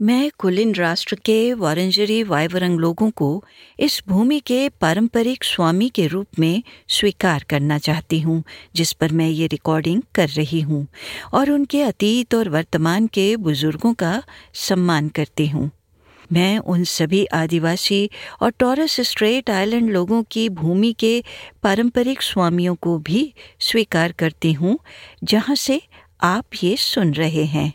मैं कुलिन राष्ट्र के वारंजरी वायवरंग लोगों को इस भूमि के पारंपरिक स्वामी के रूप में स्वीकार करना चाहती हूँ, जिस पर मैं ये रिकॉर्डिंग कर रही हूँ और उनके अतीत और वर्तमान के बुज़ुर्गों का सम्मान करती हूँ। मैं उन सभी आदिवासी और टॉरस स्ट्रेट आइलैंड लोगों की भूमि के पारंपरिक स्वामियों को भी स्वीकार करती हूँ, जहाँ से आप ये सुन रहे हैं।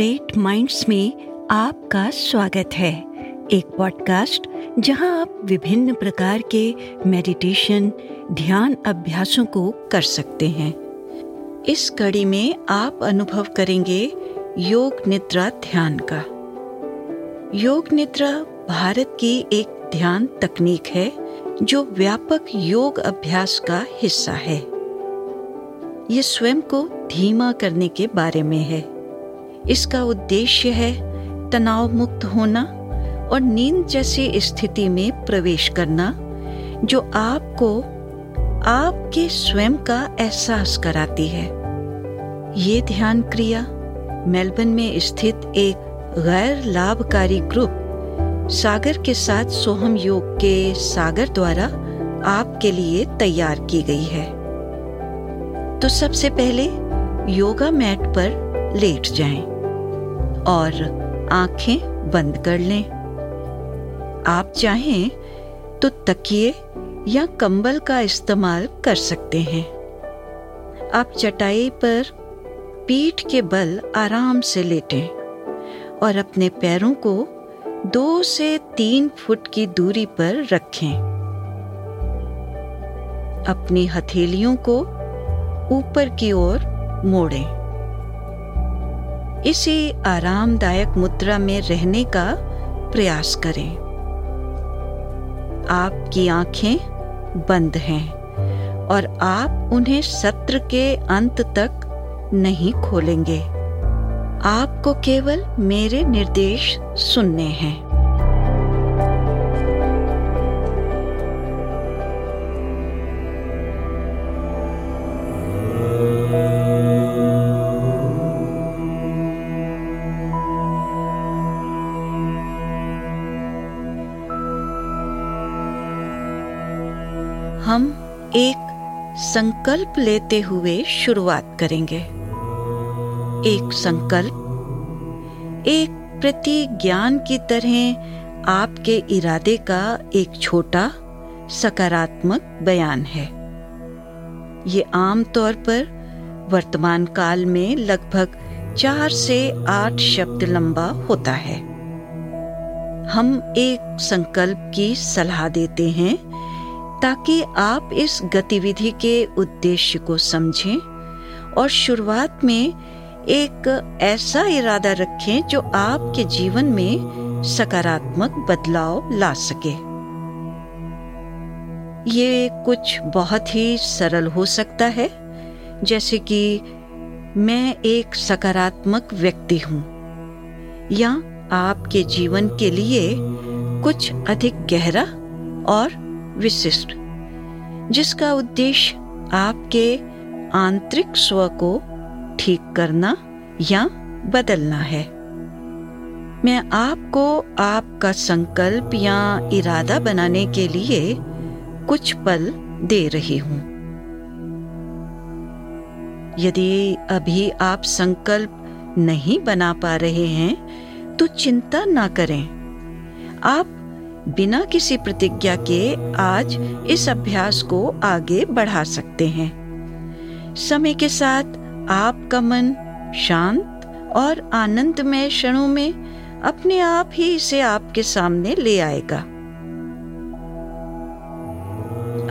ग्रेट माइंड्स में आपका स्वागत है। एक पॉडकास्ट जहाँ आप विभिन्न प्रकार के मेडिटेशन ध्यान अभ्यासों को कर सकते हैं। इस कड़ी में आप अनुभव करेंगे योग निद्रा ध्यान का। योग निद्रा भारत की एक ध्यान तकनीक है, जो व्यापक योग अभ्यास का हिस्सा है। ये स्वयं को धीमा करने के बारे में है। इसका उद्देश्य है तनाव मुक्त होना और नींद जैसी स्थिति में प्रवेश करना, जो आपको, आपके स्वयं का एहसास कराती है। ये ध्यान क्रिया मेलबर्न में स्थित एक गैर लाभकारी ग्रुप सागर के साथ सोहम योग के सागर द्वारा आपके लिए तैयार की गई है। तो सबसे पहले योगा मैट पर लेट जाएँ। और आँखें बंद कर लें। आप चाहें तो तकिए या कंबल का इस्तेमाल कर सकते हैं। आप चटाई पर पीठ के बल आराम से लेटें और अपने पैरों को दो से तीन फुट की दूरी पर रखें। अपनी हथेलियों को ऊपर की ओर मोड़ें। इसी आरामदायक मुद्रा में रहने का प्रयास करें। आपकी आँखें बंद हैं और आप उन्हें सत्र के अंत तक नहीं खोलेंगे। आपको केवल मेरे निर्देश सुनने हैं। हम एक संकल्प लेते हुए शुरुआत करेंगे। एक संकल्प, एक प्रतिज्ञान की तरह आपके इरादे का एक छोटा, सकारात्मक बयान है। ये आमतौर पर वर्तमान काल में लगभग चार से आठ शब्द लंबा होता है। हम एक संकल्प की सलाह देते हैं ताकि आप इस गतिविधि के उद्देश्य को समझें और शुरुआत में एक ऐसा इरादा रखें जो आपके जीवन में सकारात्मक बदलाव ला सके। ये कुछ बहुत ही सरल हो सकता है, जैसे कि मैं एक सकारात्मक व्यक्ति हूँ, या आपके जीवन के लिए कुछ अधिक गहरा और विशिष्ट, जिसका उद्देश्य आपके आंतरिक स्व को ठीक करना या बदलना है। मैं आपको आपका संकल्प या इरादा बनाने के लिए कुछ पल दे रही हूँ। यदि अभी आप संकल्प नहीं बना पा रहे हैं तो चिंता ना करें। आप बिना किसी प्रतिज्ञा के आज इस अभ्यास को आगे बढ़ा सकते हैं। समय के साथ आपका मन शांत और आनंदमय क्षणों में अपने आप ही इसे आपके सामने ले आएगा।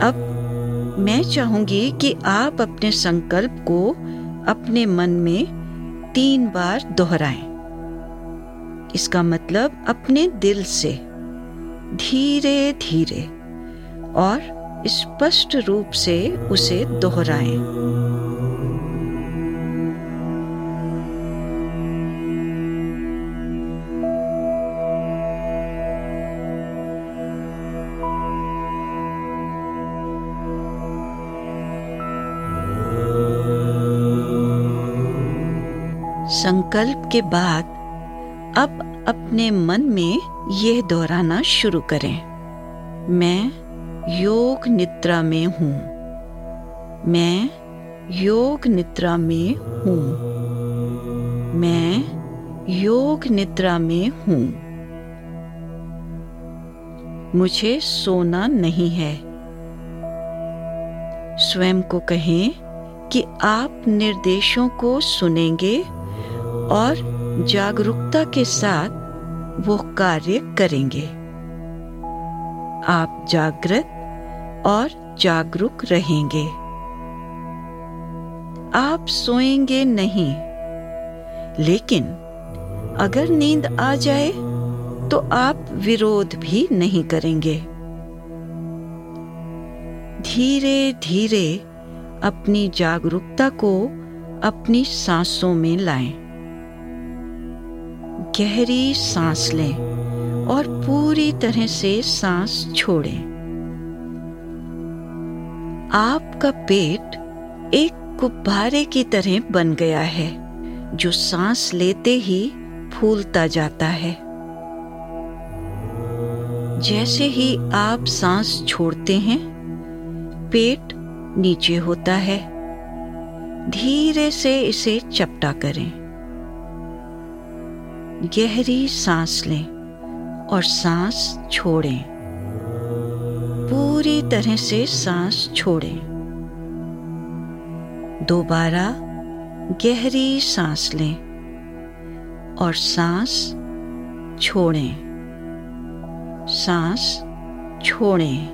अब मैं चाहूँगी कि आप अपने संकल्प को अपने मन में तीन बार दोहराएँ। इसका मतलब अपने दिल से। धीरे धीरे और स्पष्ट रूप से उसे दोहराएँ। संकल्प के बाद अब अपने मन में यह दोहराना शुरू करें। मैं योग निद्रा में हूँ। मैं योग निद्रा में हूँ। मैं योग निद्रा में हूँ। मुझे सोना नहीं है। स्वयं को कहें कि आप निर्देशों को सुनेंगे और जागरूकता के साथ वो कार्य करेंगे। आप जागृत और जागरूक रहेंगे। आप सोएँगे नहीं। लेकिन अगर नींद आ जाए तो आप विरोध भी नहीं करेंगे। धीरे धीरे अपनी जागरूकता को अपनी सांसों में लाएँ। गहरी सांस लें और पूरी तरह से सांस छोड़ें। आपका पेट एक गुब्बारे की तरह बन गया है, जो सांस लेते ही फूलता जाता है। जैसे ही आप सांस छोड़ते हैं, पेट नीचे होता है। धीरे से इसे चपटा करें। गहरी सांस लें और सांस छोड़ें। पूरी तरह से सांस छोड़ें। दोबारा गहरी सांस लें और सांस छोड़ें। सांस छोड़ें।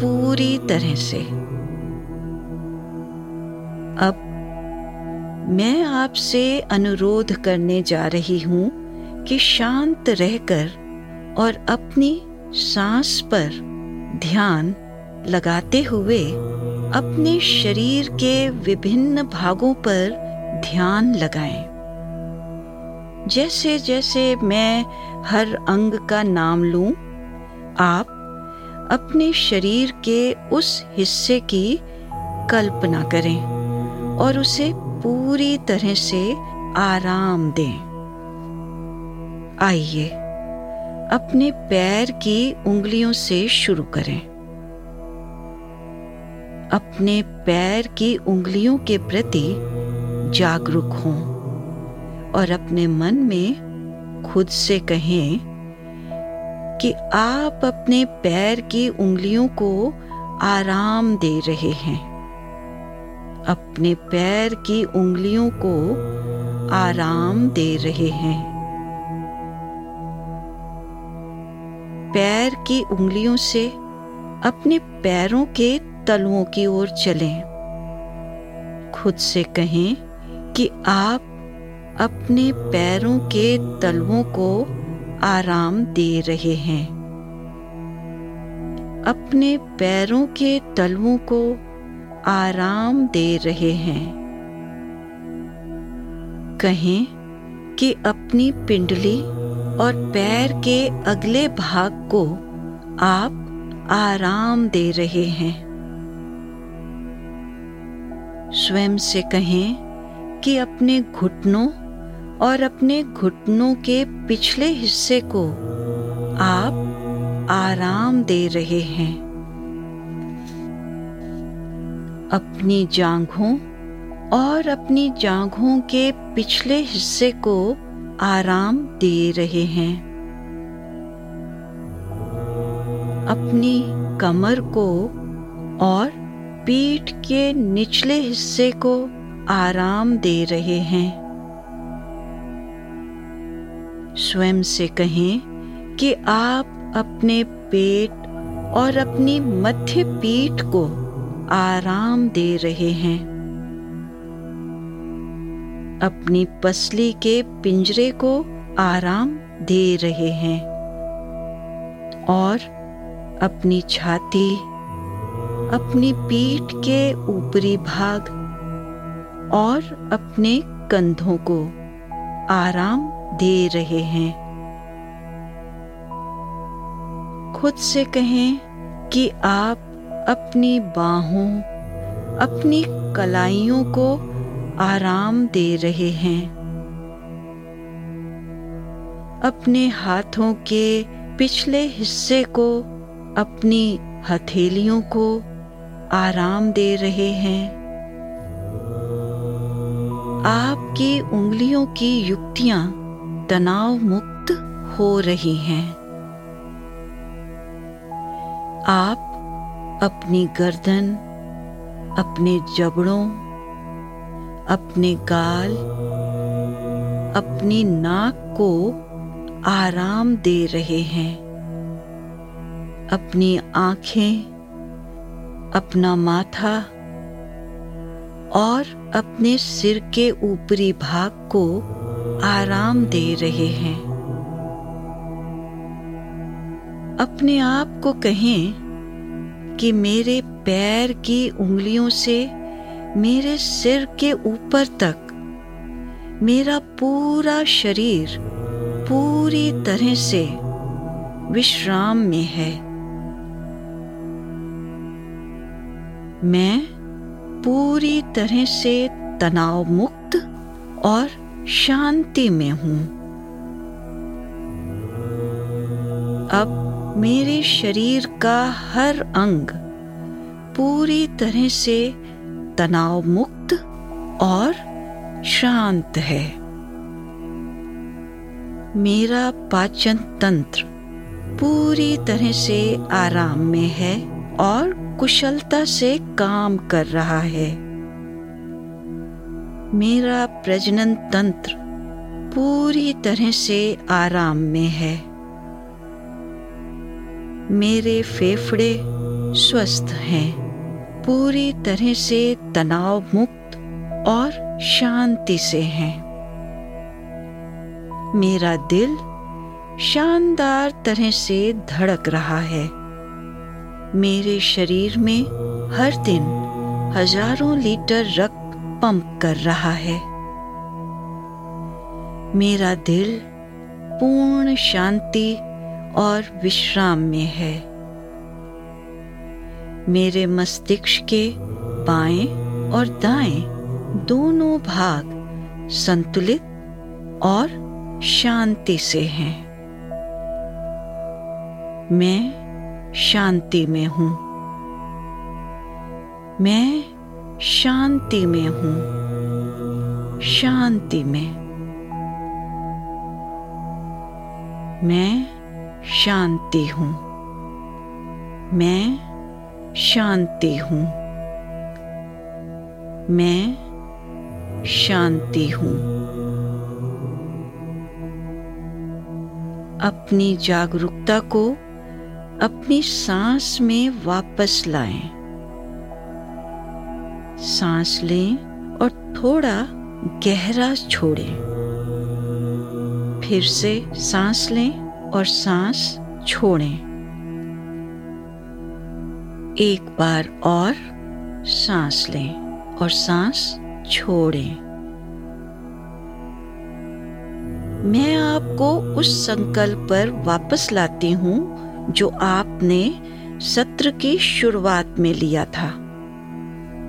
पूरी तरह से। मैं आपसे अनुरोध करने जा रही हूँ कि शांत रहकर और अपनी सांस पर ध्यान लगाते हुए अपने शरीर के विभिन्न भागों पर ध्यान लगाएँ। जैसे जैसे मैं हर अंग का नाम लूँ, आप अपने शरीर के उस हिस्से की कल्पना करें और उसे पूरी तरह से आराम दें। आइए, अपने पैर की उंगलियों से शुरू करें। अपने पैर की उंगलियों के प्रति जागरूक हों और अपने मन में खुद से कहें कि आप अपने पैर की उंगलियों को आराम दे रहे हैं। अपने पैर की उंगलियों को आराम दे रहे हैं। पैर की उंगलियों से अपने पैरों के तलुओं की ओर चलें। खुद से कहें कि आप अपने पैरों के तलवों को आराम दे रहे हैं। अपने पैरों के तलवों को आराम दे रहे हैं। कहें कि अपनी पिंडली और पैर के अगले भाग को आप आराम दे रहे हैं। स्वयं से कहें कि अपने घुटनों और अपने घुटनों के पिछले हिस्से को आप आराम दे रहे हैं। अपनी जांघों और अपनी जांघों के पिछले हिस्से को आराम दे रहे हैं। अपनी कमर को और पीठ के निचले हिस्से को आराम दे रहे हैं। स्वयं से कहें कि आप अपने पेट और अपनी मध्य पीठ को आराम दे रहे हैं। अपनी पसली के पिंजरे को आराम दे रहे हैं और अपनी छाती, अपनी पीठ के ऊपरी भाग और अपने कंधों को आराम दे रहे हैं। खुद से कहें कि आप अपनी बाहों, अपनी कलाइयों को आराम दे रहे हैं। अपने हाथों के पिछले हिस्से को, अपनी हथेलियों को आराम दे रहे हैं। आपकी उंगलियों की युक्तियाँ तनाव मुक्त हो रही हैं। आप अपनी गर्दन, अपने जबड़ों, अपने गाल, अपनी नाक को आराम दे रहे हैं। अपनी आँखें, अपना माथा और अपने सिर के ऊपरी भाग को आराम दे रहे हैं। अपने आप को कहें कि मेरे पैर की उंगलियों से मेरे सिर के ऊपर तक मेरा पूरा शरीर पूरी तरह से विश्राम में है। मैं पूरी तरह से तनाव मुक्त और शांति में हूँ। अब मेरे शरीर का हर अंग पूरी तरह से तनाव मुक्त और शांत है। मेरा पाचन तंत्र पूरी तरह से आराम में है और कुशलता से काम कर रहा है। मेरा प्रजनन तंत्र पूरी तरह से आराम में है। मेरे फेफड़े स्वस्थ हैं। पूरी तरह से तनाव मुक्त और शांति से हैं। मेरा दिल शानदार तरह से धड़क रहा है। मेरे शरीर में हर दिन हज़ारों लीटर रक्त पंप कर रहा है। मेरा दिल पूर्ण शांति और विश्राम में है। मेरे मस्तिष्क के बाएँ और दाएँ दोनों भाग संतुलित और शांति से हैं। मैं शांति में हूँ। मैं शांति में हूँ। शांति में। मैं शांति हूँ। मैं शांति हूँ। मैं शांति हूँ। अपनी जागरूकता को अपनी सांस में वापस लाएँ। सांस लें और थोड़ा गहरा छोड़ें। फिर से सांस लें। और सांस छोड़ें। एक बार और सांस लें और सांस छोड़ें। मैं आपको उस संकल्प पर वापस लाती हूँ जो आपने सत्र की शुरुआत में लिया था।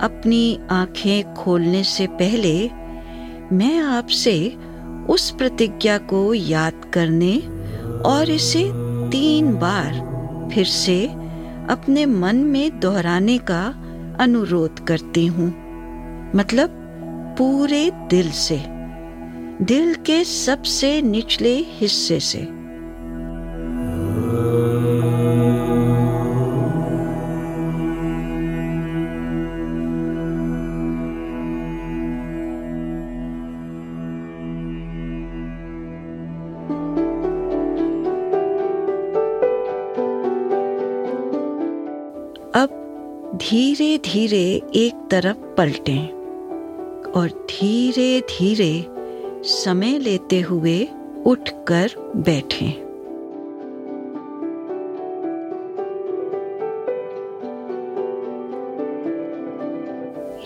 अपनी आँखें खोलने से पहले मैं आपसे उस प्रतिज्ञा को याद करने और इसे तीन बार फिर से अपने मन में दोहराने का अनुरोध करती हूँ। मतलब पूरे दिल से। दिल के सबसे निचले हिस्से से। धीरे धीरे एक तरफ़ पलटें और धीरे धीरे समय लेते हुए उठकर बैठें।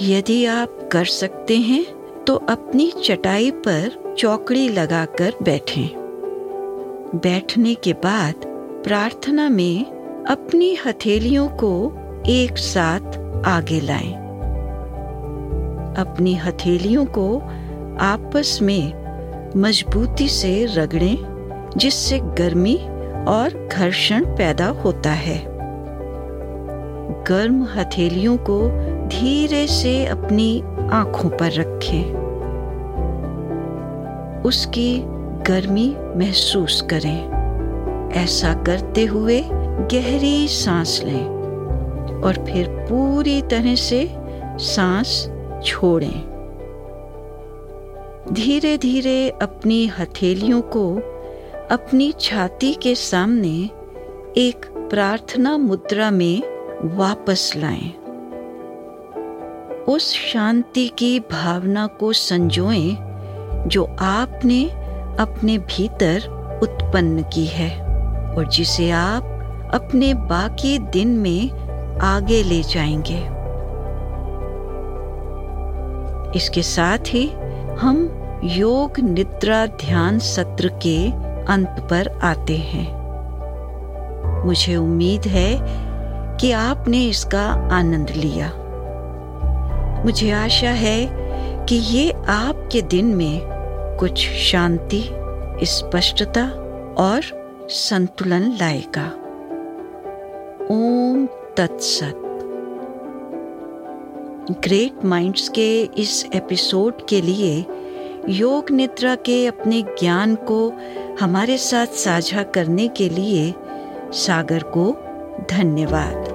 यदि आप कर सकते हैं तो अपनी चटाई पर चौकड़ी लगाकर बैठें। बैठने के बाद प्रार्थना में अपनी हथेलियों को एक साथ आगे लाएँ। अपनी हथेलियों को आपस में मजबूती से रगड़ें, जिससे गर्मी और घर्षण पैदा होता है। गर्म हथेलियों को धीरे से अपनी आँखों पर रखें। उसकी गर्मी महसूस करें। ऐसा करते हुए गहरी सांस लें। और फिर पूरी तरह से सांस छोड़ें धीरे धीरे अपनी हथेलियों को अपनी छाती के सामने एक प्रार्थना मुद्रा में वापस लाएँ। उस शांति की भावना को संजोएँ जो आपने अपने भीतर उत्पन्न की है और जिसे आप अपने बाकी दिन में आगे ले जाएँगे। इसके साथ ही हम योग निद्रा ध्यान सत्र के अंत पर आते हैं। मुझे उम्मीद है कि आपने इसका आनंद लिया। मुझे आशा है कि ये आपके दिन में कुछ शांति, स्पष्टता और संतुलन लाएगा। ओम तत्सत। ग्रेट माइंड्स के इस एपिसोड के लिए योग निद्रा के अपने ज्ञान को हमारे साथ साझा करने के लिए सागर को धन्यवाद।